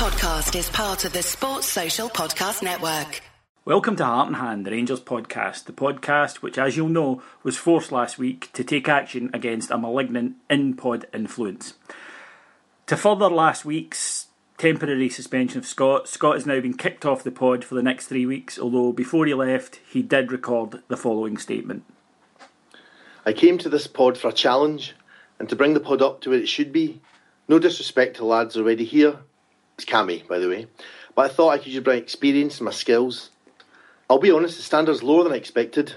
podcast is part of the Sports Social Podcast Network. Welcome to Heart and Hand, the Rangers podcast, the podcast which, as you'll know, was forced last week to take action against a malignant in pod influence. To further last week's temporary suspension of Scott, Scott has now been kicked off the pod for the next three weeks, although before he left, he did record the following statement. I came to this pod for a challenge and to bring the pod up to where it should be. No disrespect to lads already here. It's Cammy, by the way. But I thought I could just bring experience and my skills. I'll be honest, the standard's lower than I expected.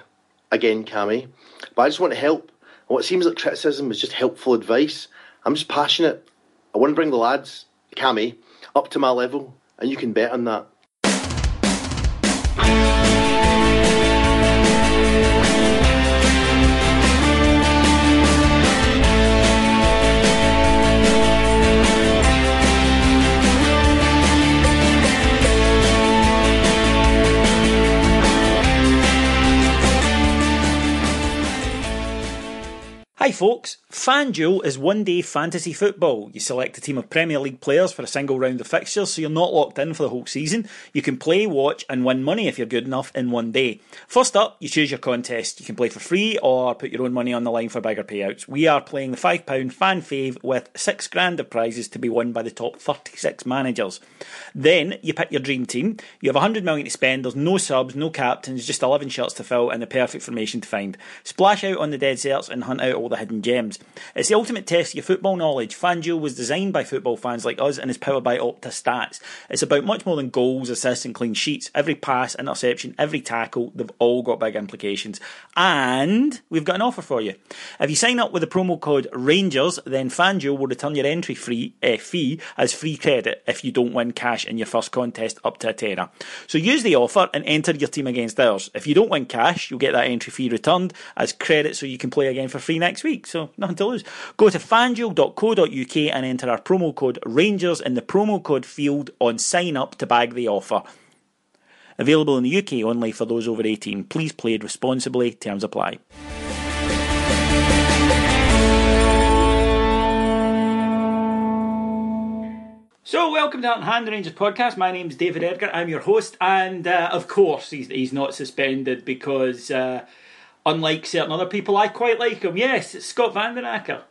Again, Cammy. But I just want to help. And what seems like criticism is just helpful advice. I'm just passionate. I want to bring the lads, Cammy, up to my level, and you can bet on that. Hi, folks. FanDuel is one day fantasy football. You select a team of Premier League players for a single round of fixtures, so you're not locked in for the whole season. You can play, watch, and win money if you're good enough in one day. First up, you choose your contest. You can play for free or put your own money on the line for bigger payouts. We are playing the £5 fan fave with six grand of prizes to be won by the top 36 managers. Then you pick your dream team. You have 100 million to spend. There's no subs, no captains, just 11 shirts to fill, and the perfect formation to find. Splash out on the deserts and hunt out all the hidden gems. It's the ultimate test of your football knowledge. FanDuel was designed by football fans like us and is powered by Opta Stats. It's about much more than goals, assists, and clean sheets. Every pass, interception, every tackle, they've all got big implications. And we've got an offer for you. If you sign up with the promo code Rangers, then FanDuel will return your entry free uh, fee as free credit if you don't win cash in your first contest up to a tenner. So use the offer and enter your team against ours. If you don't win cash, you'll get that entry fee returned as credit so you can play again for free next week. So nothing to lose. Go to fanduel.co.uk and enter our promo code Rangers in the promo code field on sign up to bag the offer. Available in the UK only for those over 18. Please play responsibly. Terms apply. So, welcome to and Hand the Rangers podcast. My name's David Edgar. I'm your host, and uh, of course, he's, he's not suspended because, uh, unlike certain other people, I quite like him. Yes, it's Scott Vandenacker.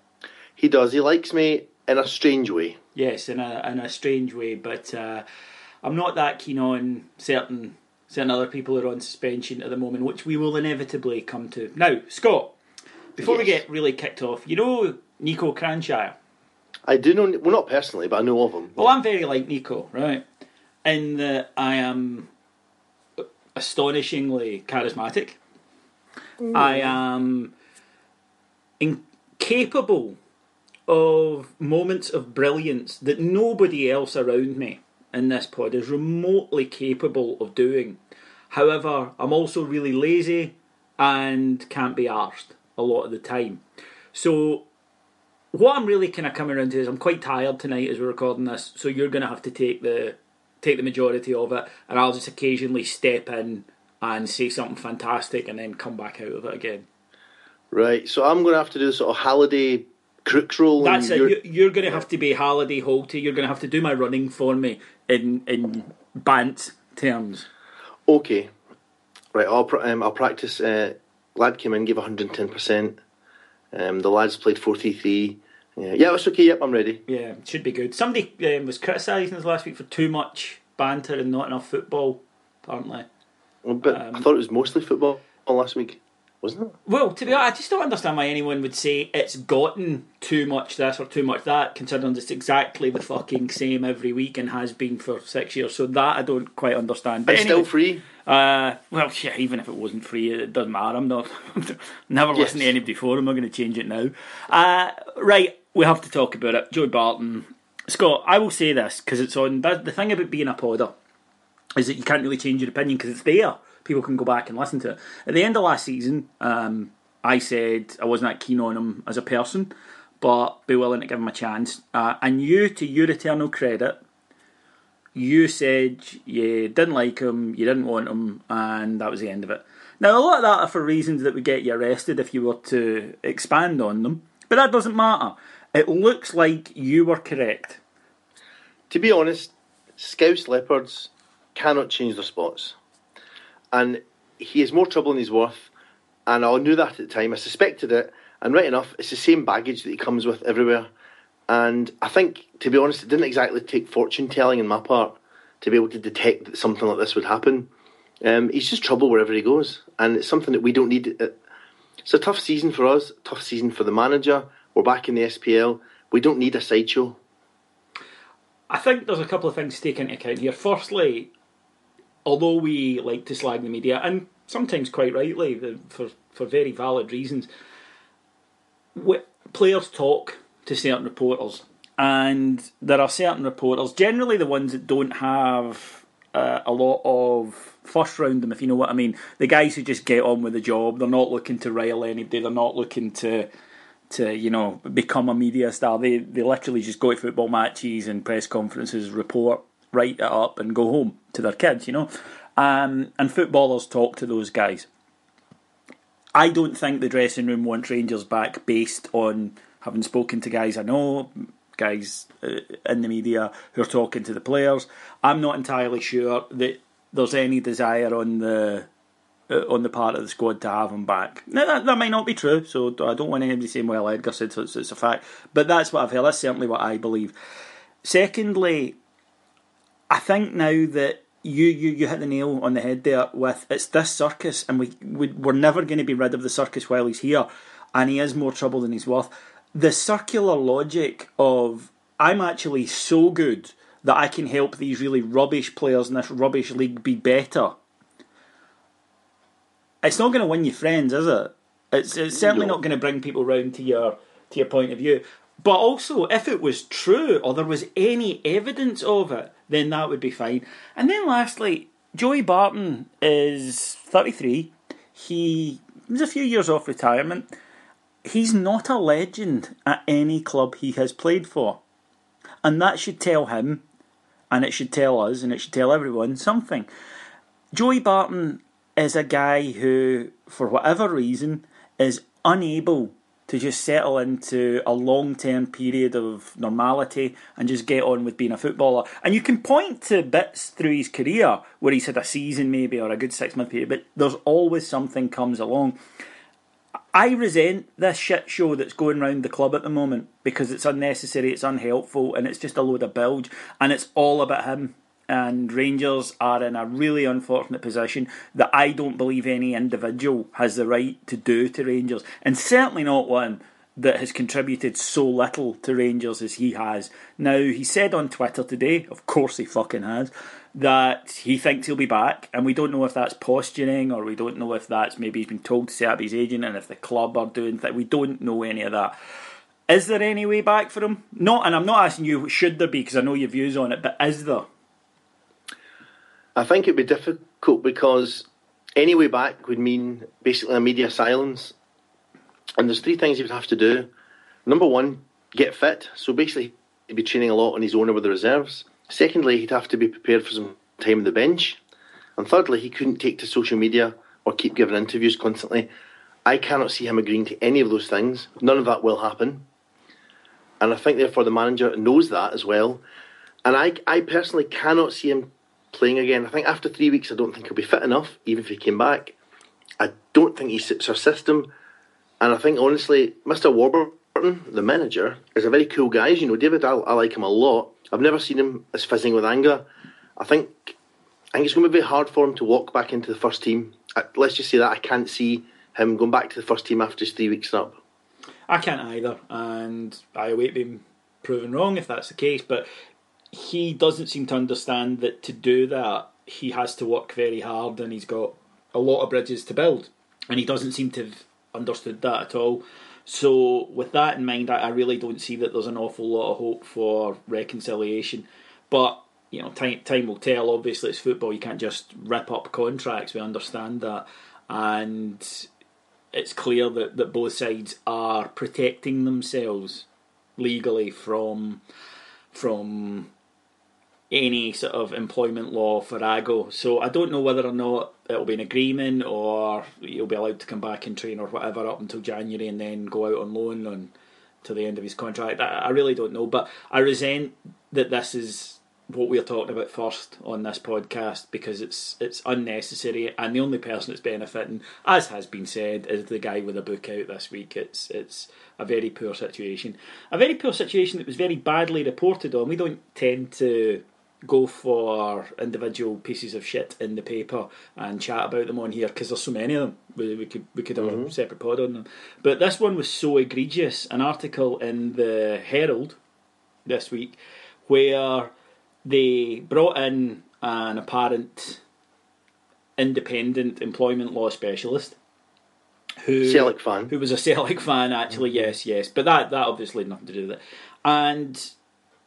He does. He likes me in a strange way. Yes, in a in a strange way, but uh, I'm not that keen on certain certain other people who are on suspension at the moment, which we will inevitably come to. Now, Scott, before we get really kicked off, you know Niko Kranjcar. I do know, well, not personally, but I know of him. Well, I'm very like Nico, right? In that I am astonishingly charismatic. I am incapable of moments of brilliance that nobody else around me in this pod is remotely capable of doing. However, I'm also really lazy and can't be arsed a lot of the time. So what I'm really kind of coming around to is I'm quite tired tonight as we're recording this, so you're going to have to take the take the majority of it, and I'll just occasionally step in and say something fantastic, and then come back out of it again. Right, so I'm going to have to do sort of holiday crooks role. That's it. you're- You- You're going to have to be Halliday Holty. You're going to have to do my running for me in in bant terms. Okay. Right, I'll, um, I'll practice. Uh, lad came in, gave 110%. Um, the lads played 4-3-3. Yeah, yeah, that's okay. Yep, I'm ready. Yeah, it should be good. Somebody um, was criticising us last week for too much banter and not enough football. Apparently. Well, But Um, I thought it was mostly football last week, wasn't it? Well, to be honest, I just don't understand why anyone would say it's gotten too much this or too much that, considering it's exactly the fucking same every week and has been for six years. So that I don't quite understand. But It's anyway, still free. Uh, well, yeah, even if it wasn't free, it doesn't matter. I'm not never listened to Yes. anybody before. I'm not going to change it now. Uh, right, we have to talk about it. Joe Barton, Scott. I will say this because it's on. The thing about being a podder is that you can't really change your opinion because it's there. People can go back and listen to it. At the end of last season, um, I said I wasn't that keen on him as a person, but be willing to give him a chance. Uh, and you, to your eternal credit, you said you didn't like him, you didn't want him, and that was the end of it. Now, a lot of that are for reasons that would get you arrested if you were to expand on them, but that doesn't matter. It looks like you were correct. To be honest, Scouse Leopards cannot change their spots. And he has more trouble than he's worth. And I knew that at the time. I suspected it. And right enough, it's the same baggage that he comes with everywhere. And I think, to be honest, it didn't exactly take fortune telling on my part to be able to detect that something like this would happen. Um, he's just trouble wherever he goes. And it's something that we don't need. It's a tough season for us, tough season for the manager. We're back in the SPL. We don't need a sideshow. I think there's a couple of things to take into account here. Firstly, although we like to slag the media, and sometimes quite rightly for, for very valid reasons, players talk to certain reporters, and there are certain reporters, generally the ones that don't have uh, a lot of first round them, if you know what I mean. The guys who just get on with the job, they're not looking to rile anybody, they're not looking to to you know become a media star. They they literally just go to football matches and press conferences, report, write it up, and go home to their kids. You know, um, and footballers talk to those guys. I don't think the dressing room wants Rangers back based on having spoken to guys I know, guys uh, in the media who are talking to the players. I'm not entirely sure that there's any desire on the uh, on the part of the squad to have him back. Now, that, that might not be true, so I don't want anybody saying, well, Edgar said so it's, it's a fact. But that's what I've heard. That's certainly what I believe. Secondly, I think now that you, you, you hit the nail on the head there with it's this circus, and we, we we're never going to be rid of the circus while he's here, and he is more trouble than he's worth. The circular logic of I'm actually so good that I can help these really rubbish players in this rubbish league be better it's not going to win you friends, is it? It's, it's certainly no. not going to bring people round to your to your point of view. But also, if it was true or there was any evidence of it, then that would be fine. And then lastly, Joey Barton is 33. He was a few years off retirement. He's not a legend at any club he has played for. And that should tell him, and it should tell us, and it should tell everyone something. Joey Barton is a guy who, for whatever reason, is unable to just settle into a long term period of normality and just get on with being a footballer. And you can point to bits through his career where he's had a season maybe or a good six month period, but there's always something comes along. I resent this shit show that's going around the club at the moment because it's unnecessary, it's unhelpful, and it's just a load of bilge, and it's all about him and Rangers are in a really unfortunate position that I don't believe any individual has the right to do to Rangers, and certainly not one that has contributed so little to Rangers as he has. Now, he said on Twitter today, of course he fucking has, that he thinks he'll be back, and we don't know if that's posturing or we don't know if that's maybe he's been told to set up his agent and if the club are doing that. We don't know any of that. Is there any way back for him? No, and I'm not asking you should there be because I know your views on it, but is there? I think it'd be difficult because any way back would mean basically a media silence. And there's three things he would have to do. Number one, get fit. So basically, he'd be training a lot on his own or with the reserves. Secondly, he'd have to be prepared for some time on the bench. And thirdly, he couldn't take to social media or keep giving interviews constantly. I cannot see him agreeing to any of those things. None of that will happen. And I think, therefore, the manager knows that as well. And I, I personally cannot see him playing again. I think after three weeks, I don't think he'll be fit enough, even if he came back. I don't think he suits our system. And I think, honestly, Mr. Warburton, the manager, is a very cool guy. You know, David, I, I like him a lot. I've never seen him as fizzing with anger. I think I think it's going to be hard for him to walk back into the first team. Let's just say that I can't see him going back to the first team after his three weeks up. I can't either, and I await being proven wrong if that's the case. But he doesn't seem to understand that to do that he has to work very hard and he's got a lot of bridges to build. And he doesn't seem to have understood that at all. So with that in mind I, really don't see that there's an awful lot of hope for reconciliation. But you know time time will tell. Obviously it's football. You can't just rip up contracts. We understand that. And it's clear that, that both sides are protecting themselves legally from from any sort of employment law for Ago. So I don't know whether or not it'll be an agreement or he'll be allowed to come back and train or whatever up until January and then go out on loan on to the end of his contract. I, I really don't know, but I resent that this is what we're talking about first on this podcast because it's it's unnecessary and the only person that's benefiting, as has been said, is the guy with a book out this week. It's it's a very poor situation, a very poor situation that was very badly reported on. We don't tend to go for individual pieces of shit in the paper and chat about them on here because there's so many of them. We, we could we could have mm-hmm. a separate pod on them. But this one was so egregious. An article in the Herald this week where they brought in an apparent independent employment law specialist who Celtic fan. who was a Celtic fan actually mm-hmm. yes yes but that that obviously had nothing to do with it and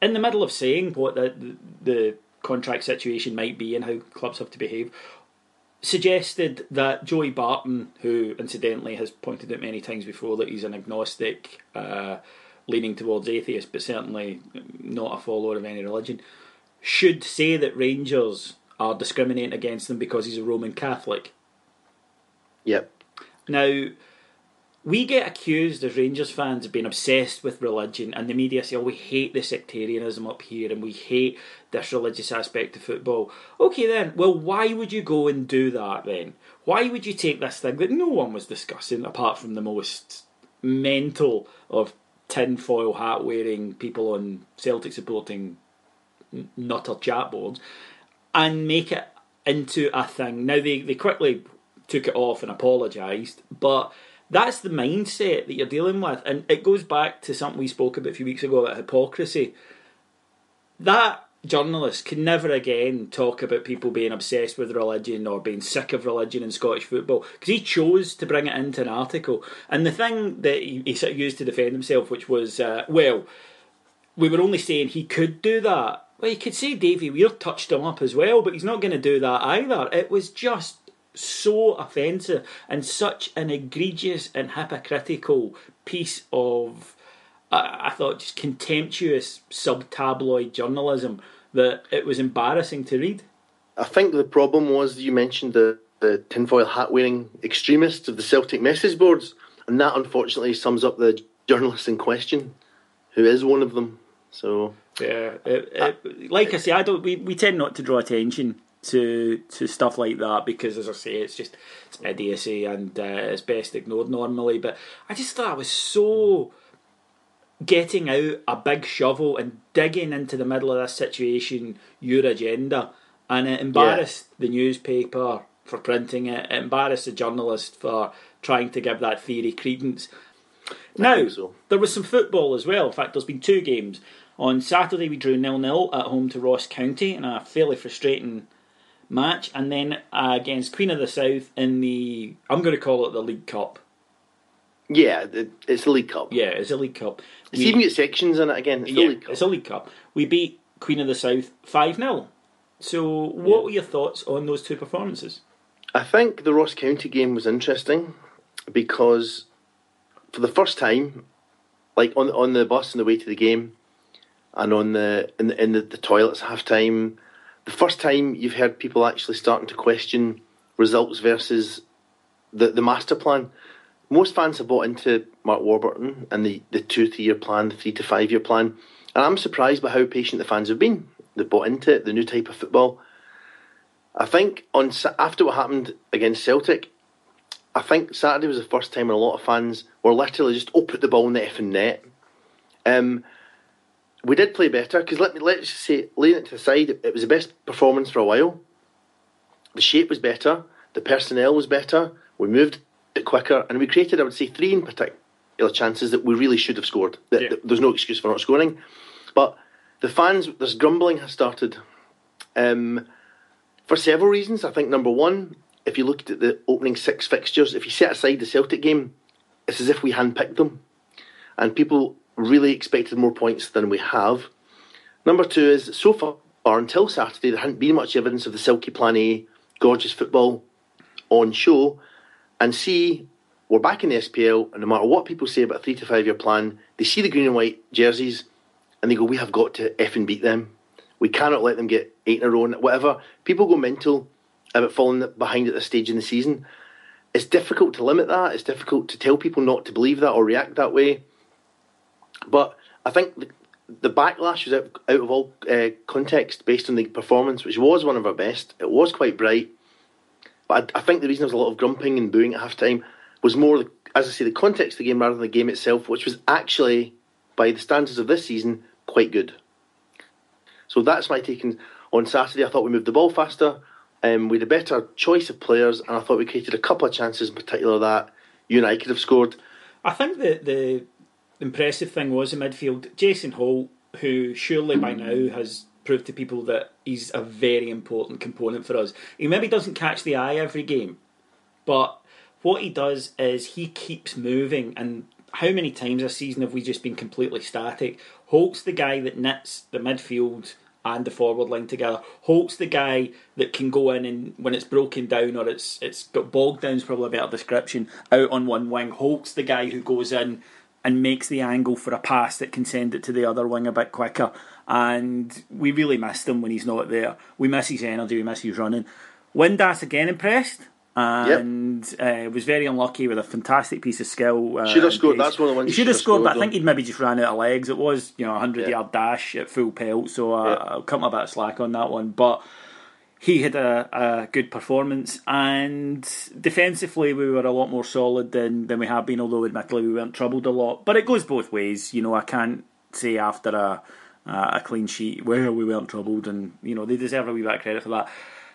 in the middle of saying what the, the, contract situation might be and how clubs have to behave suggested that Joey Barton who incidentally has pointed out many times before that he's an agnostic uh, leaning towards atheist but certainly not a follower of any religion should say that Rangers are discriminating against him because he's a Roman Catholic. Yep. Now, we get accused as Rangers fans of being obsessed with religion, and the media say, oh, we hate the sectarianism up here and we hate this religious aspect of football. Okay, then, well, why would you go and do that then? Why would you take this thing that no one was discussing apart from the most mental of tinfoil hat wearing people on Celtic supporting nutter chat boards and make it into a thing. Now they, they quickly took it off and apologised, but that's the mindset that you're dealing with, and it goes back to something we spoke about a few weeks ago about hypocrisy. That journalist can never again talk about people being obsessed with religion or being sick of religion in Scottish football because he chose to bring it into an article. And the thing that he, he sort of used to defend himself, which was, uh, well, we were only saying he could do that well, you could say Davy Weir touched him up as well, but he's not going to do that either. It was just so offensive and such an egregious and hypocritical piece of, I, I thought, just contemptuous sub tabloid journalism that it was embarrassing to read. I think the problem was you mentioned the, the tinfoil hat wearing extremists of the Celtic message boards, and that unfortunately sums up the journalist in question, who is one of them. So yeah, it, it, like I say, I don't. We, we tend not to draw attention to to stuff like that because, as I say, it's just it's idiocy and uh, it's best ignored normally. But I just thought it was so getting out a big shovel and digging into the middle of this situation your agenda, and it embarrassed yeah. the newspaper for printing it. It embarrassed the journalist for trying to give that theory credence. now, so. there was some football as well. In fact, there's been two games. On Saturday, we drew nil nil at home to Ross County in a fairly frustrating match, and then uh, against Queen of the South in the I'm going to call it the League Cup. Yeah, it's the League Cup. Yeah, it's a League Cup. It's we, even got sections in it again. It's yeah, It's a League Cup. We beat Queen of the South five 0 So, what yeah. were your thoughts on those two performances? I think the Ross County game was interesting because for the first time, like on on the bus on the way to the game, and on the in the, in the, the toilets half time. The first time you've heard people actually starting to question results versus the the master plan. Most fans have bought into Mark Warburton and the, the two to year plan, the three to five year plan, and I'm surprised by how patient the fans have been. They've bought into it, the new type of football. I think on after what happened against Celtic, I think Saturday was the first time when a lot of fans were literally just, oh, put the ball in the effing net. Um, we did play better because let me let's just say, laying it to the side, it was the best performance for a while. The shape was better, the personnel was better. We moved it quicker, and we created, I would say, three in particular chances that we really should have scored. That, yeah. There's no excuse for not scoring, but the fans, there's grumbling has started. Um, for several reasons. I think number one, if you looked at the opening six fixtures, if you set aside the Celtic game, it's as if we handpicked them. And people really expected more points than we have. Number two is so far until Saturday there hadn't been much evidence of the silky plan A, gorgeous football on show. And C, we're back in the SPL, and no matter what people say about a three to five year plan, they see the green and white jerseys and they go, We have got to effing beat them. We cannot let them get eight in a row, and whatever. People go mental about falling behind at this stage in the season. It's difficult to limit that. It's difficult to tell people not to believe that or react that way. But I think the backlash was out, out of all uh, context based on the performance, which was one of our best. It was quite bright, but I, I think the reason there was a lot of grumping and booing at half time was more, the, as I say, the context of the game rather than the game itself, which was actually, by the standards of this season, quite good. So that's my take on Saturday. I thought we moved the ball faster. Um, we had a better choice of players, and I thought we created a couple of chances, in particular that you and I could have scored. I think the the impressive thing was in midfield, Jason Holt, who surely by now has proved to people that he's a very important component for us. He maybe doesn't catch the eye every game, but what he does is he keeps moving. And how many times this season have we just been completely static? Holt's the guy that knits the midfield and the forward line together. Holt's the guy that can go in and when it's broken down or it's it's got bogged down is probably a better description out on one wing. Holt's the guy who goes in and makes the angle for a pass that can send it to the other wing a bit quicker. And we really missed him when he's not there. We miss his energy, we miss his running. Windass again impressed and yep. uh, was very unlucky with a fantastic piece of skill. Uh, should have scored. That's one of the ones. He should have scored, scored, but I think he'd maybe just ran out of legs. It was you know a hundred yard dash at full pelt, so uh. I'll cut my bit of slack on that one. But he had a, a, good performance, and defensively we were a lot more solid than than we have been. Although admittedly we weren't troubled a lot, but it goes both ways. You know, I can't say after a a clean sheet where we weren't troubled, and you know they deserve a wee bit of credit for that.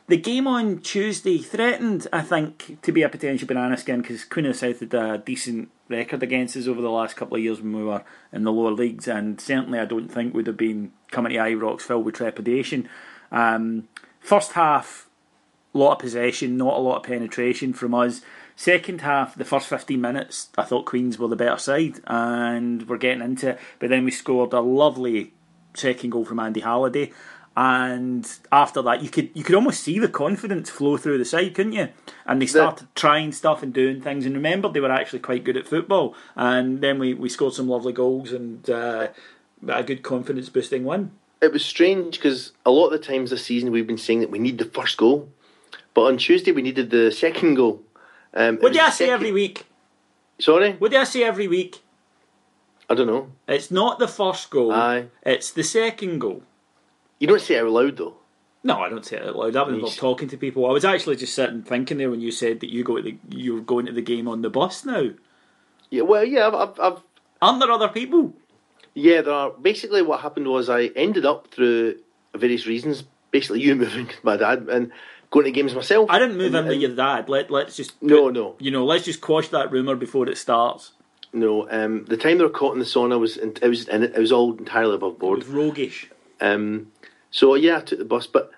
The game on Tuesday threatened, I think, to be a potential banana skin because Queen of the South had a decent record against us over the last couple of years when we were in the lower leagues, and certainly I don't think would have been coming to Ibrox filled with trepidation. Um, first half, a lot of possession, not a lot of penetration from us. Second half, the first 15 minutes, I thought Queens were the better side and we're getting into it. But then we scored a lovely second goal from Andy Halliday and after that, you could you could almost see the confidence flow through the side, couldn't you? And they started the, trying stuff and doing things, and remembered they were actually quite good at football. And then we, we scored some lovely goals and uh, a good confidence boosting win. It was strange because a lot of the times this season we've been saying that we need the first goal, but on Tuesday we needed the second goal. Um, what do I say second... every week? Sorry, what do I say every week? I don't know. It's not the first goal. Aye. It's the second goal. You don't say it out loud though. No, I don't say it out loud. I was talking to people. I was actually just sitting thinking there when you said that you go to the, you were going to the game on the bus now. Yeah, well, yeah, I've, I've, I've aren't there other people? Yeah, there are. Basically, what happened was I ended up through various reasons. Basically, you moving my dad and going to games myself. I didn't move in with your dad. Let let's just put, no, no. You know, let's just quash that rumor before it starts. No, um, the time they were caught in the sauna was it was it was all entirely above board. It was roguish. Um, so yeah, I took the bus. But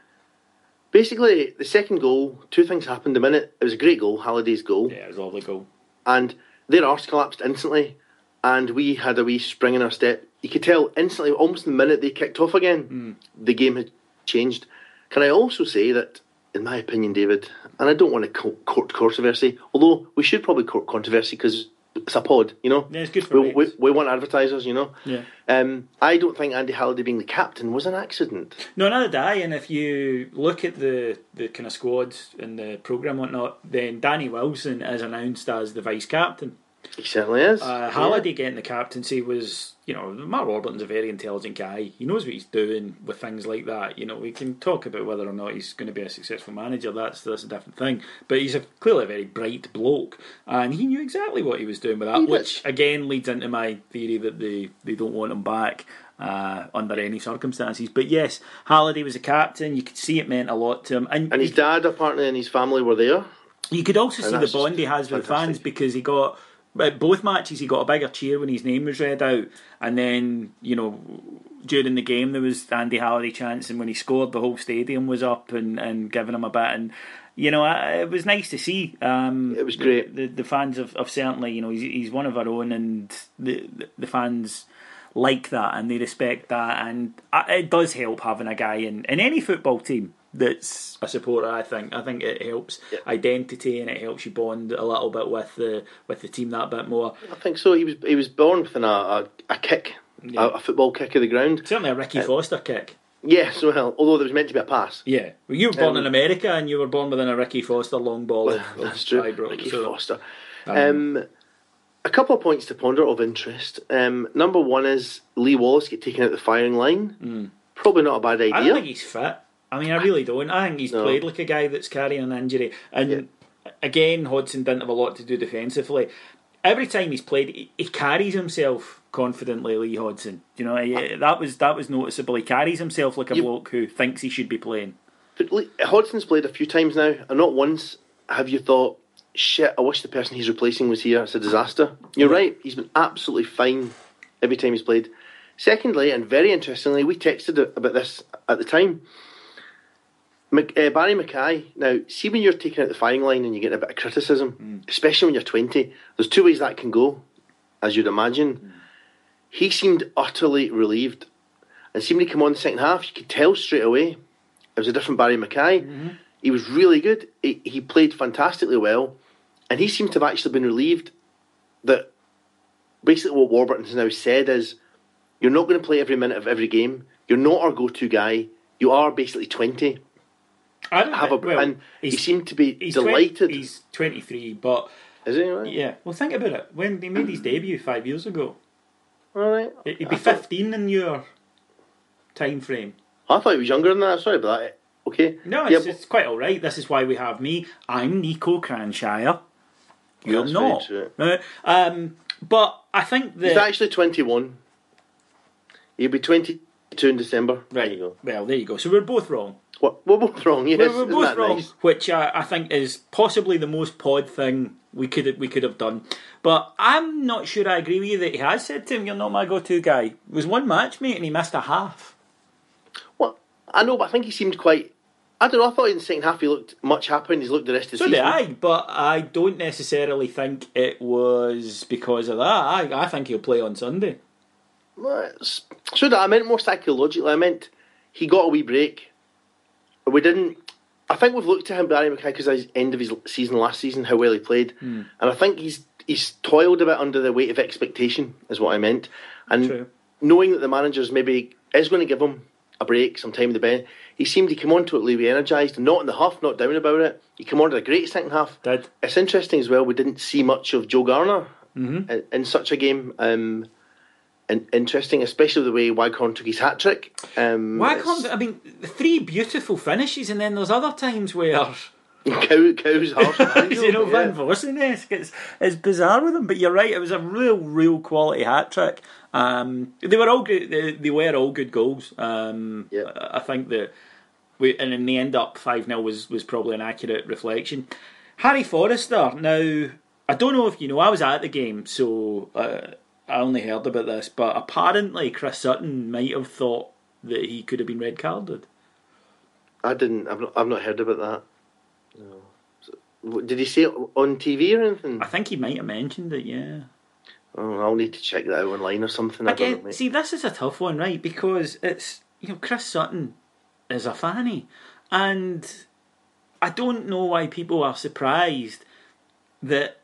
basically, the second goal, two things happened. The minute it was a great goal, Halliday's goal. Yeah, it was a lovely goal. And their arse collapsed instantly, and we had a wee spring in our step. You could tell instantly, almost the minute they kicked off again, mm. the game had changed. Can I also say that, in my opinion, David, and I don't want to court controversy, although we should probably court controversy because it's a pod, you know. Yeah, it's good for we, we, we, want advertisers, you know. Yeah. Um, I don't think Andy Halliday being the captain was an accident. No, neither did I. And if you look at the the kind of squads and the program, whatnot, then Danny Wilson is announced as the vice captain. He certainly is. Uh, Halliday yeah. getting the captaincy was, you know, Mark Warburton's a very intelligent guy. He knows what he's doing with things like that. You know, we can talk about whether or not he's going to be a successful manager. That's that's a different thing. But he's a, clearly a very bright bloke, and he knew exactly what he was doing with that. He which did. again leads into my theory that they they don't want him back. Uh, under any circumstances. But yes, Halliday was a captain. You could see it meant a lot to him. And, and his dad, apparently, and his family were there. You could also and see the bond he has with fans because he got but both matches he got a bigger cheer when his name was read out, and then you know during the game there was Andy Halliday chance, and when he scored, the whole stadium was up and, and giving him a bit, and you know it was nice to see. Um, it was great. The, the, the fans have, have, certainly, you know, he's, he's one of our own, and the the fans like that and they respect that, and it does help having a guy in in any football team that's a supporter. I think. I think it helps yeah. identity and it helps you bond a little bit with the with the team that bit more. I think so. He was he was born within a a, a kick, yeah. a, a, football kick of the ground. Certainly a Ricky uh, Foster kick. Yeah, so well, although there was meant to be a pass. Yeah, well, you were born um, in America and you were born within a Ricky Foster long ball. Of, that's true, Ricky so, Foster. Um, um, a couple of points to ponder of interest. Um, number one is Lee Wallace get taken out the firing line. Probably not a bad idea. I don't think he's fit. I mean, I really don't. I think he's No. played like a guy that's carrying an injury. And again, Hodson didn't have a lot to do defensively. Every time he's played, he, he carries himself confidently. Lee Hodson, you know, he- that was that was noticeable. He carries himself like a You- bloke who thinks he should be playing. But Lee- Hodson's played a few times now, and not once have you thought, shit, I wish the person he's replacing was here. It's a disaster. You're right, he's been absolutely fine every time he's played. Secondly, and very interestingly, we texted about this at the time. Mc, uh, Barrie McKay, now, see when you're taking out the firing line and you get a bit of criticism, mm. especially when you're 20, there's two ways that can go, as you'd imagine. Mm. He seemed utterly relieved. And see when he came on the second half, you could tell straight away it was a different Barrie McKay. Mm-hmm. He was really good. He, he played fantastically well, and he seemed to have actually been relieved that basically what Warburton has now said is you're not going to play every minute of every game. You're not our go-to guy. You are basically twenty. I don't Have a well, and he seemed to be he's delighted. 20, he's 23, but Is he? Right? yeah. Well, think about it. When he made his debut five years ago, All right. he'd be thought- 15 in your time frame. I thought he was younger than that. Sorry about that. Okay. No, Yeah, it's, it's quite all right. This is why we have me. I'm Niko Kranjcar. You're not. No, um, but I think He's actually twenty-one. He'll be twenty-two in December. There you go. Well, there you go. So we're both wrong. What? We're both wrong. Yes. we're, we're both wrong, nice? which uh, I think is possibly the most pod thing we could we could have done. But I'm not sure I agree with you that he has said to him, "You're not my go-to guy." It was one match, mate, and he missed a half. Well, I know, but I think he seemed quite. I don't know. I thought in the second half he looked much happier, and he's looked the rest of the So season. did I, but I don't necessarily think it was because of that. I, I think he'll play on Sunday. So that I. Meant more psychologically. I meant he got a wee break. We didn't. I think we've looked at him, Barrie McKay, because his end of his season last season, how well he played, Hmm. and I think he's he's toiled a bit under the weight of expectation, is what I meant. And True. knowing that the manager's maybe is going to give him a break, some time in the bench, he seemed to come on to it really energised, not in the huff, not down about it. He came on to a great second half. Did It's interesting as well. We didn't see much of Joe Garner Mm-hmm. in, in such a game. Um, and interesting, especially the way Waghorn took his hat trick. Um, Waghorn, I mean, three beautiful finishes, and then there's other times where cow, cows, horse, you know yeah. Van Vossen-esque. It's it's bizarre with them, but you're right. It was a real, real quality hat trick. Um, they were all good. They, they were all good goals. Um, Yeah. I I think that we and in the end up five 0 was was probably an accurate reflection. Harry Forrester. Now I don't know if you know. I was at the game, so uh, I only heard about this. But apparently, Chris Sutton might have thought that he could have been red carded. I didn't. I've not. I've not heard about that. No. So, did he say it on TV or anything? I think he might have mentioned it. Yeah. Oh, I'll need to check that out online or something. I don't know, Again, see, this is a tough one, right? Because it's you know Chris Sutton is a fanny, and I don't know why people are surprised that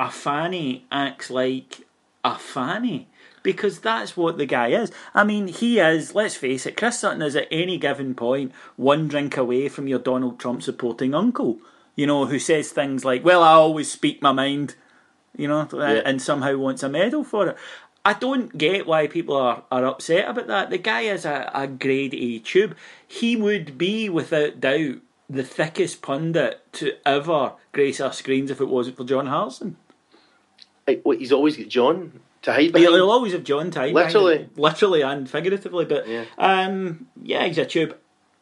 a fanny acts like a fanny. Because that's what the guy is. I mean, he is, let's face it, Chris Sutton is at any given point one drink away from your Donald Trump supporting uncle, you know, who says things like, well, I always speak my mind you know, uh, and somehow wants a medal for it. I don't get why people are, are upset about that. The guy is a, a grade A tube. He would be, without doubt, the thickest pundit to ever grace our screens if it wasn't for John Hartson. He's always got John to hide But he'll always have John Tide. Literally. Literally and figuratively. But Yeah. um, yeah, he's a tube.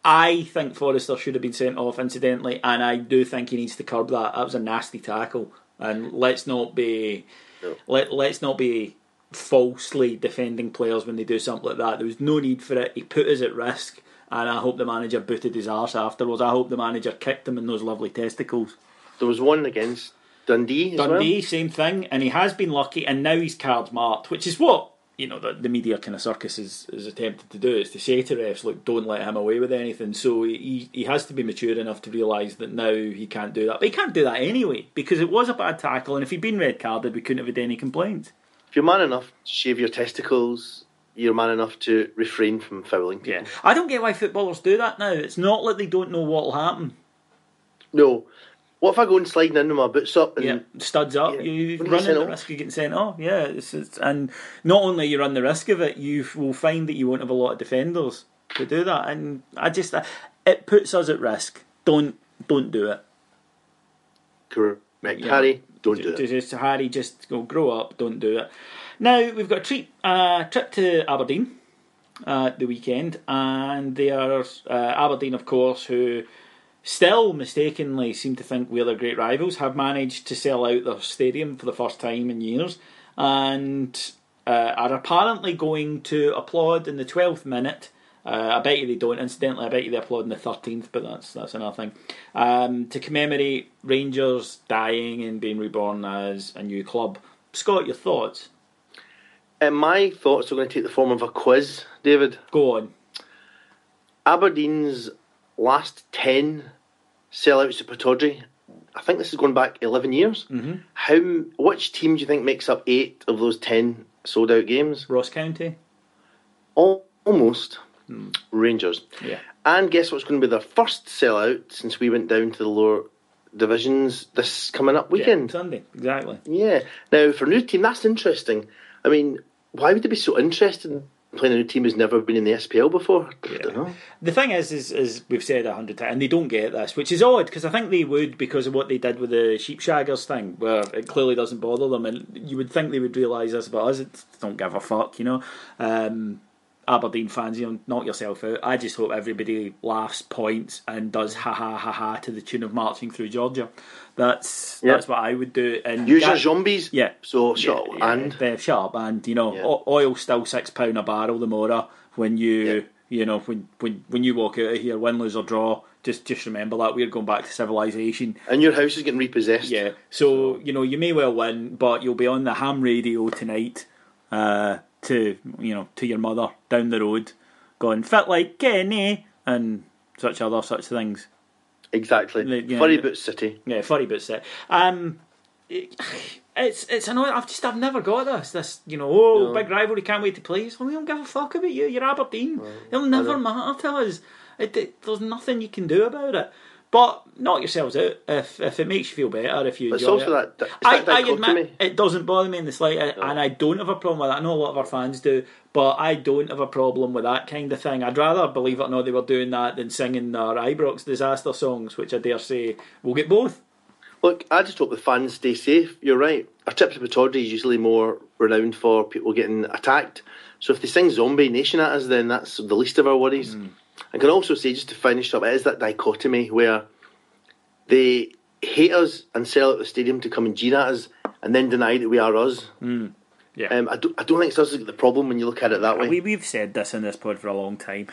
I think Forrester should have been sent off, incidentally, and I do think he needs to curb that. That was a nasty tackle, and let's not be No. let let's not be falsely defending players when they do something like that. There was no need for it. He put us at risk, and I hope the manager booted his arse afterwards. I hope the manager kicked him in those lovely testicles. There was one against Dundee Dundee, well. same thing, and he has been lucky, and now he's cards marked, which is what you know the, the media kind of circus is, is attempted to do. Is to say to refs, look, don't let him away with anything. So he he has to be mature enough to realise that now he can't do that. But he can't do that anyway because it was a bad tackle, and if he'd been red carded, we couldn't have had any complaints. If you're man enough to shave your testicles, you're man enough to refrain from fouling people. I don't get why footballers do that now. It's not like they don't know what'll happen. No, what if I go and sliding in with my boots up and yeah, studs up, Yeah. you run the risk of getting sent off. Yeah, it's, it's, and not only you run the risk of it, you will find that you won't have a lot of defenders to do that, and I just it puts us at risk. Don't don't do it. correct Yeah. Harry? Don't do Just- it. Just Harry, just go grow up. Don't do it. Now we've got a treat, uh, trip to Aberdeen uh, the weekend, and they are uh, Aberdeen, of course, who still mistakenly seem to think we're their great rivals, have managed to sell out their stadium for the first time in years, and uh, are apparently going to applaud in the twelfth minute. Uh, I bet you they don't. Incidentally, I bet you they applaud in the thirteenth, but that's that's another thing. Um, to commemorate Rangers dying and being reborn as a new club. Scott, your thoughts? And my thoughts are going to take the form of a quiz, David. Go on. Aberdeen's last 10 sellouts at Pittodrie, I think this is going back 11 years. Mm-hmm. How? Which team do you think makes up eight of those 10 sold out games? Ross County. Al- Almost. Rangers. Yeah. And guess what's going to be their first sellout since we went down to the lower divisions this coming up weekend? Yeah, Sunday. Exactly. Yeah. Now, for a new team, that's interesting. I mean, why would they be so interested in playing a new team who's never been in the SPL before? I don't know. The thing is, is, is we've said a hundred times, and they don't get this, which is odd because I think they would because of what they did with the sheep shaggers thing, where it clearly doesn't bother them, and you would think they would realise this about us. It don't give a fuck, you know. Um, Aberdeen fans, you know, knock yourself out. I just hope everybody laughs, points, and does ha ha ha ha to the tune of marching through Georgia. That's Yeah. that's what I would do. And Use Ga- your zombies. Yeah. So, shut Yeah, yeah, and. uh, shut up and you know Yeah. oil still six pound a barrel the more when you Yeah. you know when, when when you walk out of here win lose or draw just just remember that we're going back to civilization And your house is getting repossessed. yeah so you know you may well win but you'll be on the ham radio tonight uh, to you know to your mother down the road going fit like Kenny and such other such things Exactly. The- yeah, Furry the- Boot City. yeah, furry bit set. Um, it's it's annoying. I've just I've never got this. This you know, oh No. big rivalry, can't wait to play. So we don't give a fuck about you. You're Aberdeen. It'll never matter to us. It, it- there's nothing you can do about it. But knock yourselves out if if it makes you feel better. If you But it's enjoy also it. that, that, it's I, I admit it doesn't bother me in the slightest, and I don't have a problem with that. I know a lot of our fans do, but I don't have a problem with that kind of thing. I'd rather, believe it or not, they were doing that than singing their Ibrox disaster songs, which I dare say we'll get both. Look, I just hope the fans stay safe. You're right. Our trip to Pittodrie is usually more renowned for people getting attacked. So if they sing Zombie Nation at us, then that's the least of our worries. Hmm. I can also say, just to finish up, it is that dichotomy where they hate us and sell out the stadium to come and jeer at us and then deny that we are us. Yeah. Um, I, don't, I don't think it's us the problem when you look at it that way. We, we've said this in this pod for a long time.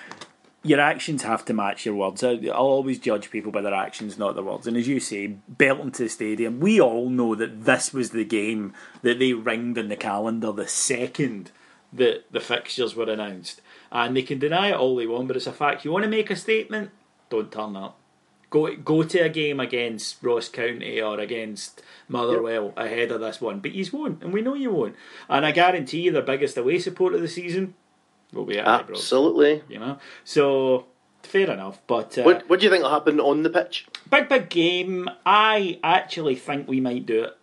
Your actions have to match your words. I- I'll always judge people by their actions, not their words. And as you say, belting to the stadium, we all know that this was the game that they ringed in the calendar the second that the fixtures were announced. And they can deny it all they want, but it's a fact. You want to make a statement? Don't turn up. Go go to a game against Ross County or against Motherwell ahead of this one, but you won't, and we know you won't. And I guarantee you, their biggest away support of the season will be at Ibrox. Absolutely. You know, so fair enough. But uh, What, what do you think will happen on the pitch? big big game. I actually think we might do it.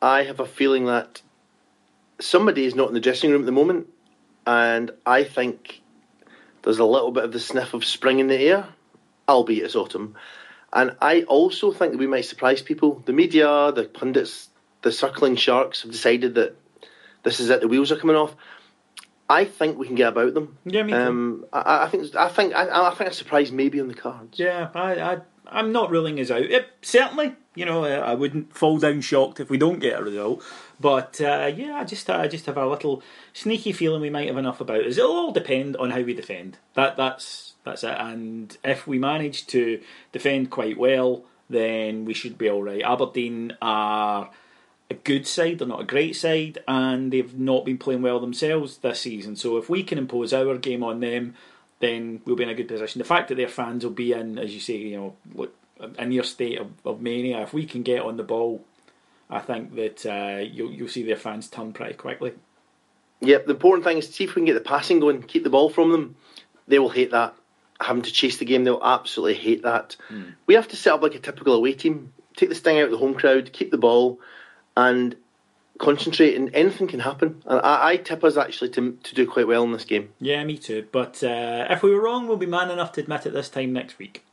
I have a feeling that somebody is not in the dressing room at the moment, and I think there's a little bit of the sniff of spring in the air, albeit it's autumn. And I also think that we might surprise people. The media, the pundits, the circling sharks have decided that this is it. The wheels are coming off. I think we can get about them. Yeah, me too. Um, I, I think I think I, I think a surprise maybe on the cards. Yeah, I, I I'm not ruling us out. It, certainly, you know, I wouldn't fall down shocked if we don't get a result. But uh, yeah, I just I just have a little sneaky feeling we might have enough about us. It'll all depend on how we defend. That that's that's it. And if we manage to defend quite well, then we should be all right. Aberdeen are a good side, they're not a great side, and they've not been playing well themselves this season. So if we can impose our game on them, then we'll be in a good position. The fact that their fans will be in, as you say, you know, look, a near state of, of mania. If we can get on the ball, I think that uh, you'll you'll see their fans turn pretty quickly. Yep, the important thing is to see if we can get the passing going, keep the ball from them. They will hate that. having to chase the game. They'll absolutely hate that. We have to set up like a typical away team, take the sting out of the home crowd, keep the ball, and concentrate. And anything can happen. And I, I tip us actually to to do quite well in this game. Yeah, me too. But uh, if we were wrong, we'll be man enough to admit it this time next week.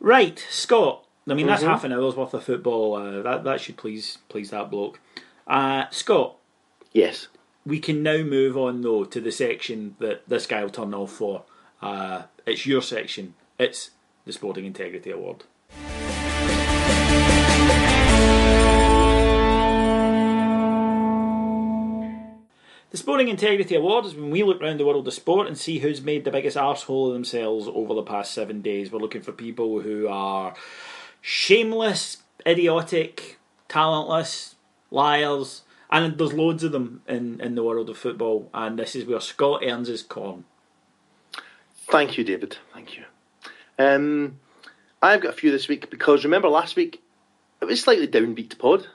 Right, Scott. I mean, that's half an hour's worth of football. Uh, that that should please please that bloke. Uh, Scott, Yes. we can now move on though to the section that this guy will turn off for. Uh, it's your section. It's the Sporting Integrity Award. The Sporting Integrity Award is when we look around the world of sport and see who's made the biggest arsehole of themselves over the past seven days. We're looking for people who are shameless, idiotic, talentless, liars, and there's loads of them in, in the world of football. And this is where Scott earns his corn. Thank you, David. Thank you. Um, I've got a few this week because remember last week it was slightly downbeat pod,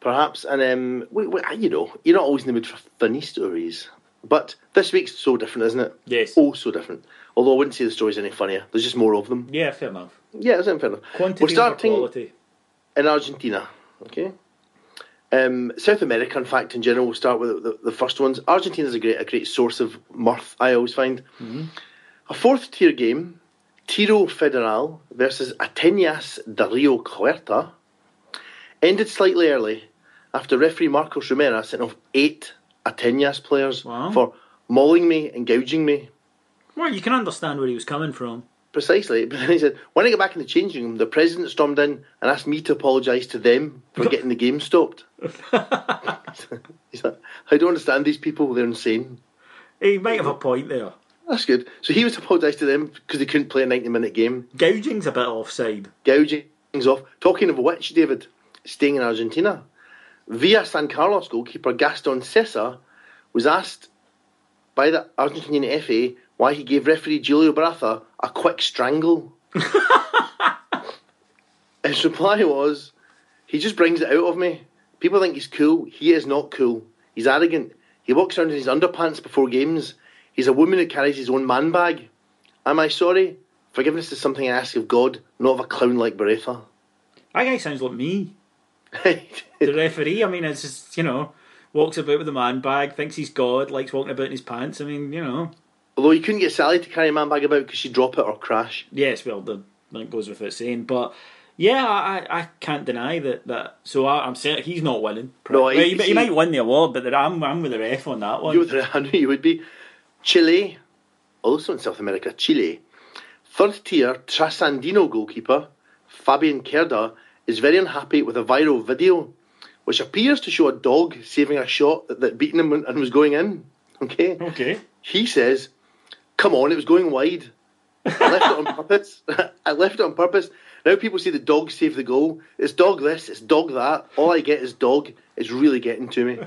perhaps, and um, we, we, you know you're not always in the mood for funny stories, but this week's so different, isn't it? Yes. Oh, so different. Although I wouldn't say the story's any funnier. There's just more of them. Yeah, fair enough. Yeah, it's fair enough. Quantity We're starting quality. in Argentina. Okay. Um, South America, in fact, in general, we'll start with the, the first ones. Argentina's a great, a great source of mirth. I always find a fourth tier game, Tiro Federal versus Atenas de Rio Cuarto, ended slightly early after referee Marcos Romero sent off eight Atenas players Wow. for mauling me and gouging me. Well, you can understand where he was coming from. Precisely. But then he said, when I got back in the changing room, the president stormed in and asked me to apologise to them for getting the game stopped. He's like, I don't understand these people, they're insane. He might have a point there. That's good. So he was to apologise to them because they couldn't play a 90 minute game. Gouging's a bit offside. Gouging things off. Talking of which, David, staying in Argentina, Villa San Carlos goalkeeper Gaston Cesar was asked by the Argentinian FA why he gave referee Julio Baraza a quick strangle. His reply was, he just brings it out of me. People think he's cool. He is not cool. He's arrogant. He walks around in his underpants before games. He's a woman who carries his own man bag. Am I sorry? Forgiveness is something I ask of God, not of a clown like Beretta. That guy sounds like me. The referee, I mean, it's just, you know, walks about with a man bag, thinks he's God, likes walking about in his pants. I mean, you know. Although you couldn't get Sally to carry a man bag about because she'd drop it or crash. Yes, well, the, that goes without saying. But yeah, I, I- can't deny that. that so I, I'm saying he's not winning. No, Well, he- he, he he- might win the award, but I'm, I'm with the ref on that one. You would, I knew you would be. Chile, also in South America, Chile. Third tier Trasandino goalkeeper Fabian Cerda is very unhappy with a viral video which appears to show a dog saving a shot that, that beaten him and was going in. Okay? Okay. He says, Come on, it was going wide. I left it on purpose. I left it on purpose. Now people say the dog saved the goal. It's dog this, it's dog that. All I get is dog. It's really getting to me.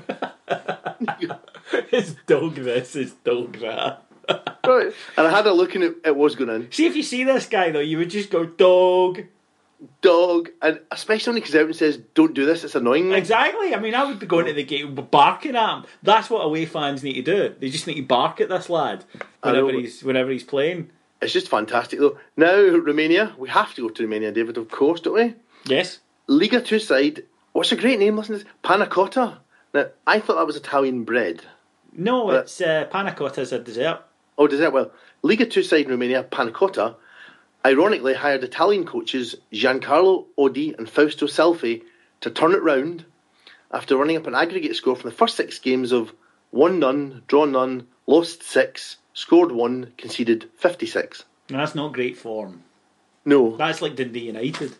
it's dog this, it's dog that. Right. And I had a look and it, it was going in. See, if you see this guy, though, you would just go, dog. Dog. And especially when he comes out and says, Don't do this, it's annoying me. Exactly. I mean, I would be going to the gate barking at him. That's what away fans need to do. They just need to bark at this lad whenever he's whenever he's playing. It's just fantastic though. Now, Romania, we have to go to Romania, David, of course, don't we? Yes. Liga 2 side, what's a great name, listen to this? Panna Cotta. Now, I thought that was Italian bread. No, But- it's uh, panna cotta as a dessert. Oh, dessert. well? Liga 2 side in Romania, Panna Cotta, ironically hired Italian coaches Giancarlo Odi and Fausto Selfi to turn it round after running up an aggregate score from the first six games of 1 none, draw none, lost 6, scored 1, conceded 56. No, that's not great form. No. That's like Dundee United.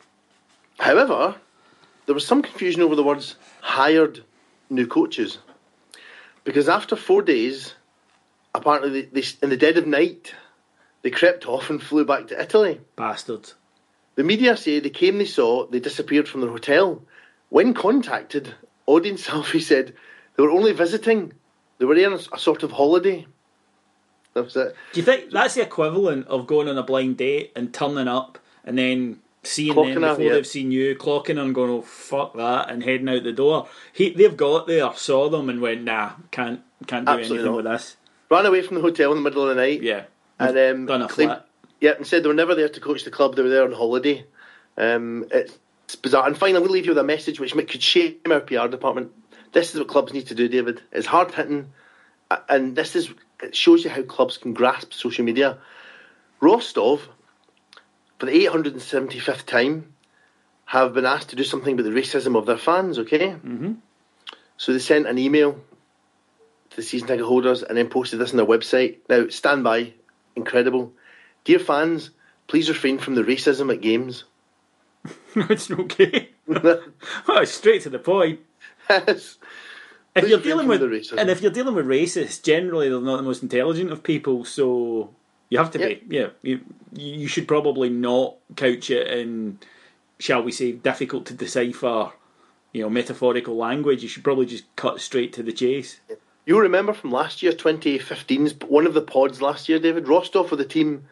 However, there was some confusion over the words hired new coaches. Because after four days, apparently, they, they, in the dead of night, they crept off and flew back to Italy. Bastard. The media say they came, they saw, they disappeared from their hotel. When contacted, audience selfie said they were only visiting. They were on a, sort of holiday. That was it. Do you think that's the equivalent of going on a blind date and turning up and then seeing Clocking them before yeah. they've seen you, clocking and going, oh fuck that, and heading out the door? He, they've got there, saw them, and went, nah, can't can't do Absolutely anything not. with this. Ran away from the hotel in the middle of the night. Yeah, And um, claimed. Yeah, and said they were never there to coach the club. They were there on holiday. Um, it's, it's bizarre. And finally, I'm going to leave you with a message which could shame our PR department. This is what clubs need to do, David. It's hard hitting, and this is it shows you how clubs can grasp social media. Rostov, for the 875th time, have been asked to do something about the racism of their fans. Okay, Mm-hmm. so they sent an email to the season ticket holders and then posted this on their website. Now, stand by, incredible. Dear fans, please refrain from the racism at games. it's okay. oh, straight to the point. Yes. If Please you're dealing with the and if you're dealing with racists, generally they're not the most intelligent of people, so you have to be. Yeah, you you should probably not couch it in, shall we say, difficult to decipher, you know, metaphorical language. You should probably just cut straight to the chase. You'll remember from last year, 2015's one of the pods last year, David Rostov were the team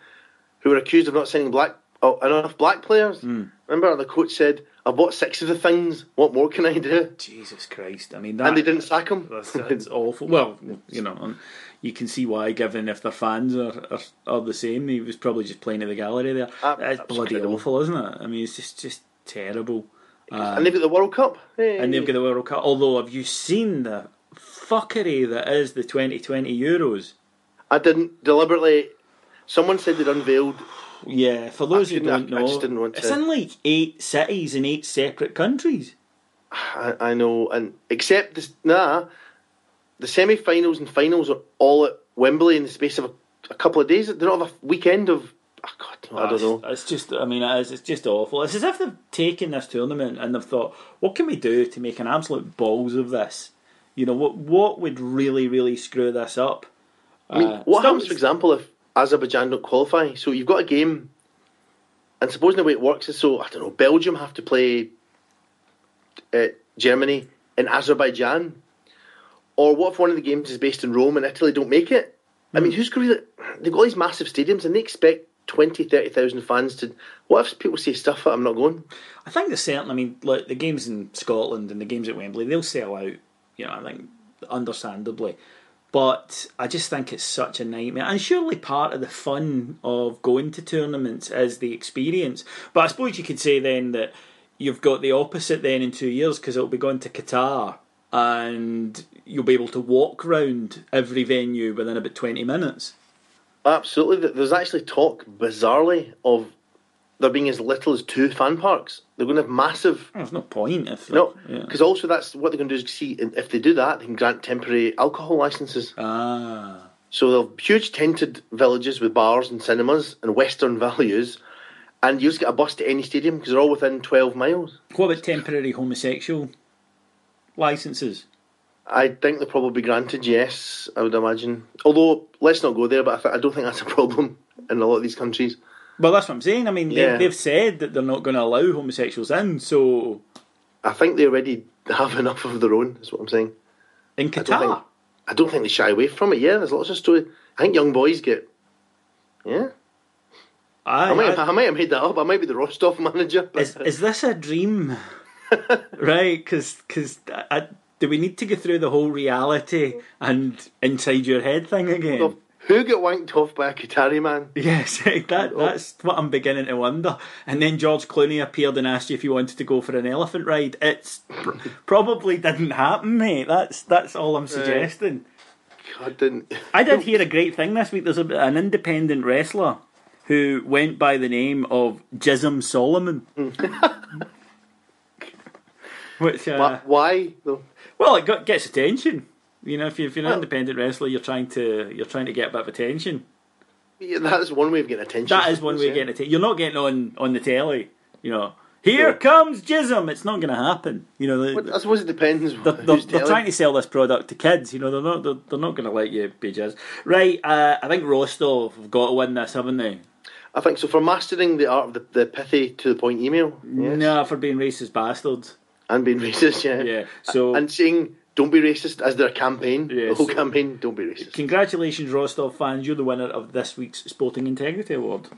who were accused of not signing black oh, enough black players. Hmm. Remember, the coach said, "I've bought six of the things. What more can I do?" Jesus Christ! I mean, that, And they didn't sack him. That's, that's awful. Well, you know, you can see why, given if their fans are, are, are the same. He was probably just playing at the gallery there. Ah, That's that's bloody incredible. awful, isn't it? I mean, it's just just terrible. and they've got the World Cup. Hey. And they've got the World Cup. Although, have you seen the fuckery that is the 2020 Euros? I didn't deliberately. Someone said they'd unveiled. Yeah, for those who don't I know, just didn't want it's to- in like eight cities in eight separate countries. I, I know, and except this, nah, the semi-finals and finals are all at Wembley in the space of a, a couple of days. They don't have a weekend of. Oh God, I don't know. It's just, I mean, it is, it's just awful. It's as if they've taken this tournament and they've thought, what can we do to make an absolute balls of this? You know, what what would really, really screw this up? I mean, Uh, what happens, for example, if Azerbaijan don't qualify? So you've got a game, and supposing the way it works is so I don't know. Belgium have to play uh, Germany in Azerbaijan, or what if one of the games is based in Rome and Italy don't make it? I Hmm. mean, who's going to? They've got all these massive stadiums, and they expect 20, 30,000 fans to. What if people say stuff that I'm not going? I think there's certain. I mean, like the games in Scotland and the games at Wembley, they'll sell out. You know, I think understandably, but I just think it's such a nightmare. And surely part of the fun of going to tournaments is the experience. But I suppose you could say then that you've got the opposite then in two years because it'll be going to Qatar. And you'll be able to walk round every venue within about twenty minutes. Absolutely. There's actually talk, bizarrely, of there being as little as two fan parks. They're going to have massive There's no point if No, yeah. because also that's what they're going to do is see if they do that, they can grant temporary alcohol licenses. ah. So they'll have huge tented villages with bars and cinemas and Western values, and you just get a bus to any stadium because they're all within twelve miles. What about temporary homosexual licenses? I think they'll probably be granted. Yes, I would imagine. Although let's not go there, but I, th- I don't think that's a problem in a lot of these countries. Well, that's what I'm saying. I mean, Yeah. they've, they've said that they're not going to allow homosexuals in. So I think they already have enough of their own. Is what I'm saying. in I don't Qatar, think. I don't think they shy away from it. Yeah, there's lots of story. I think young boys get. Yeah, I, I might, have, I- I might have made that up. I might be the Rostov manager. is is this a dream? right? Because do we need to go through the whole reality and inside your head thing again? Who got wanked off by a Qatari man? Yes, that that's what I'm beginning to wonder. And then George Clooney appeared and asked you if you wanted to go for an elephant ride. It's probably didn't happen, mate. That's that's all I'm suggesting. God, didn't. I did hear a great thing this week. There's a, an independent wrestler who went by the name of Jism Solomon. Which, uh, Why- Why? though? well, it got, gets attention. You know, if, you, if you're an Well- independent wrestler, you're trying to you're trying to get a bit of attention. Yeah, that's one way of getting attention. That is one way of getting attention. You're not getting on on the telly. You know, here comes Jism. It's not going to happen. You know, But I suppose it depends. they're, they're, they're trying to sell this product to kids. You know, they're not they're, they're not going to let you be jizz. Right? Uh, I think Rostov have got to win this, haven't they? I think so. For mastering the art of the, the pithy to the point email, yes. No, for being racist bastards. and being racist, yeah, Yeah, so- and saying "Don't be racist" as their campaign, Yeah, the whole so- campaign. Don't be racist. Congratulations, Rostov fans! You're the winner of this week's Sporting Integrity Award.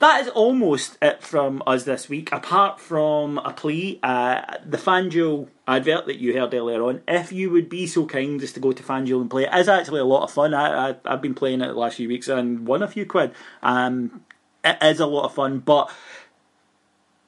that is almost it from us this week. Apart from a plea, uh, the FanDuel advert that you heard earlier on. If you would be so kind as to go to FanDuel and play, it is actually a lot of fun. I, I have been playing it the last few weeks and won a few quid. Um, it is a lot of fun, but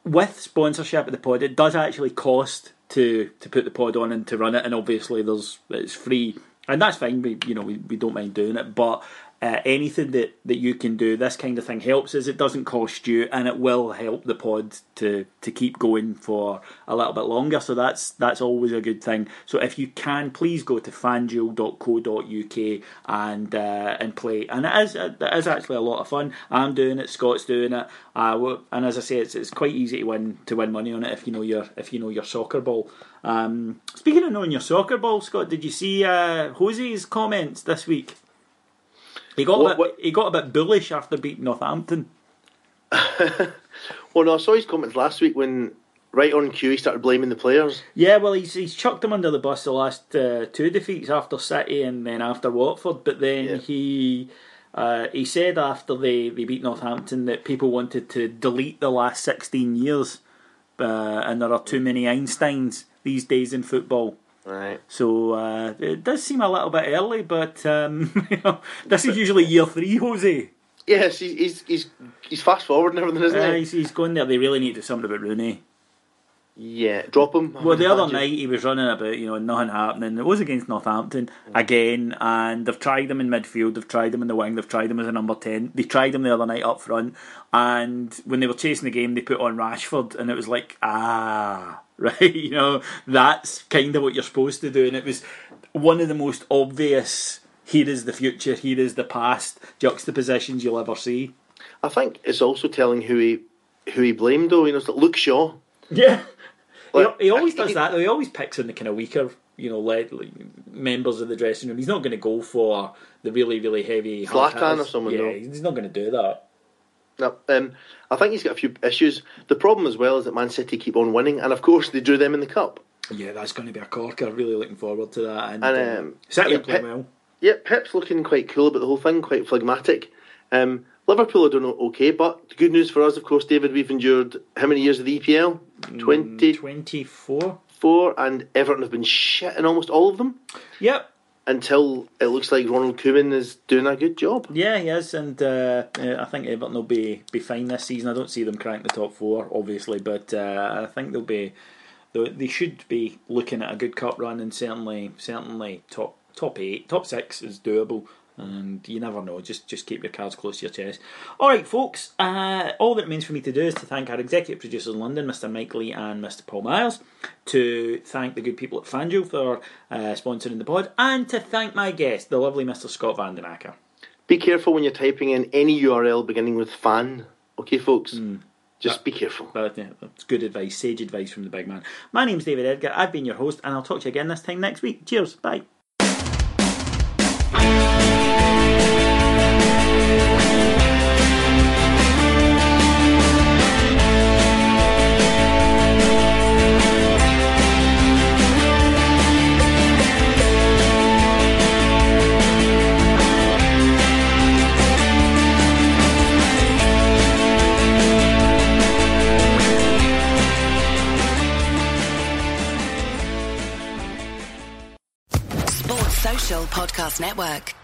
with sponsorship of the pod, it does actually cost to to put the pod on and to run it, and obviously there's it's free, and that's fine. We you know we, we don't mind doing it, but uh, anything that, that you can do, this kind of thing helps us. It doesn't cost you, and it will help the pod to to keep going for a little bit longer. So that's that's always a good thing. So if you can, please go to fanduel.co.uk and uh, and play. And it is it is actually a lot of fun. I'm doing it. Scott's doing it. Uh, and as I say, it's it's quite easy to win to win money on it if you know your if you know your soccer ball. Um, speaking of knowing your soccer ball, Scott, did you see uh, Jose's comments this week? He got what, a bit, what? he got a bit bullish after beating Northampton. well, no, I saw his comments last week when right on cue he started blaming the players. Yeah, well, he's he's chucked them under the bus the last uh, two defeats after City and then after Watford, but then yeah. he. Uh, he said after they, they beat Northampton that people wanted to delete the last 16 years, uh, and there are too many Einsteins these days in football. Right. So uh, it does seem a little bit early, but um, you know, this is usually year three, Jose. Yes, he's he's he's fast forward and everything, isn't uh, he? He's, he's going there. They really need to do something about Rooney. Yeah, drop him. Well, the other night he was running about, you know, nothing happening. It was against Northampton mm. again, and they've tried him in midfield, they've tried him in the wing, they've tried him as a number 10. They tried him the other night up front, and when they were chasing the game, they put on Rashford, and it was like, ah, right? You know, that's kind of what you're supposed to do. And it was one of the most obvious here is the future, here is the past juxtapositions you'll ever see. I think it's also telling who he who he blamed though. You know, it's like Luke Shaw. Yeah, like, he, he, always does he, that. Though. He always picks in the kind of weaker, you know, like, members of the dressing room. He's not going to go for the really, really heavy. Zlatan or someone. Yeah, though. he's not going to do that. No, um, I think he's got a few issues. The problem as well is that Man City keep on winning, and of course they drew them in the cup. Yeah, that's going to be a corker. Really looking forward to that. And, and um, City yeah, playing well. Yeah, Pep's looking quite cool about the whole thing, quite phlegmatic. Um, Liverpool are doing okay, but the good news for us, of course, David, we've endured how many years of the EPL? Mm, 20, 24. Four, and Everton have been shit in almost all of them. Yep until it looks like Ronald Koeman is doing a good job. Yeah, he is, and uh, I think Everton will be be fine this season. I don't see them crack the top four, obviously, but uh, I think they'll be they should be looking at a good cup run, and certainly certainly top top eight, top six is doable and you never know. Just just keep your cards close to your chest. All right, folks. Uh, all that remains for me to do is to thank our executive producers in London, Mr. Mike Lee and Mr. Paul Miles, to thank the good people at FanDuel for uh, sponsoring the pod, and to thank my guest, the lovely Mr. Scott Van Den Akker. Be careful when you're typing in any URL beginning with fan. Okay, folks. Mm. Just be careful. Yeah, that's good advice, sage advice from the big man. My name's David Edgar. I've been your host, and I'll talk to you again this time next week. Cheers. Bye. Network.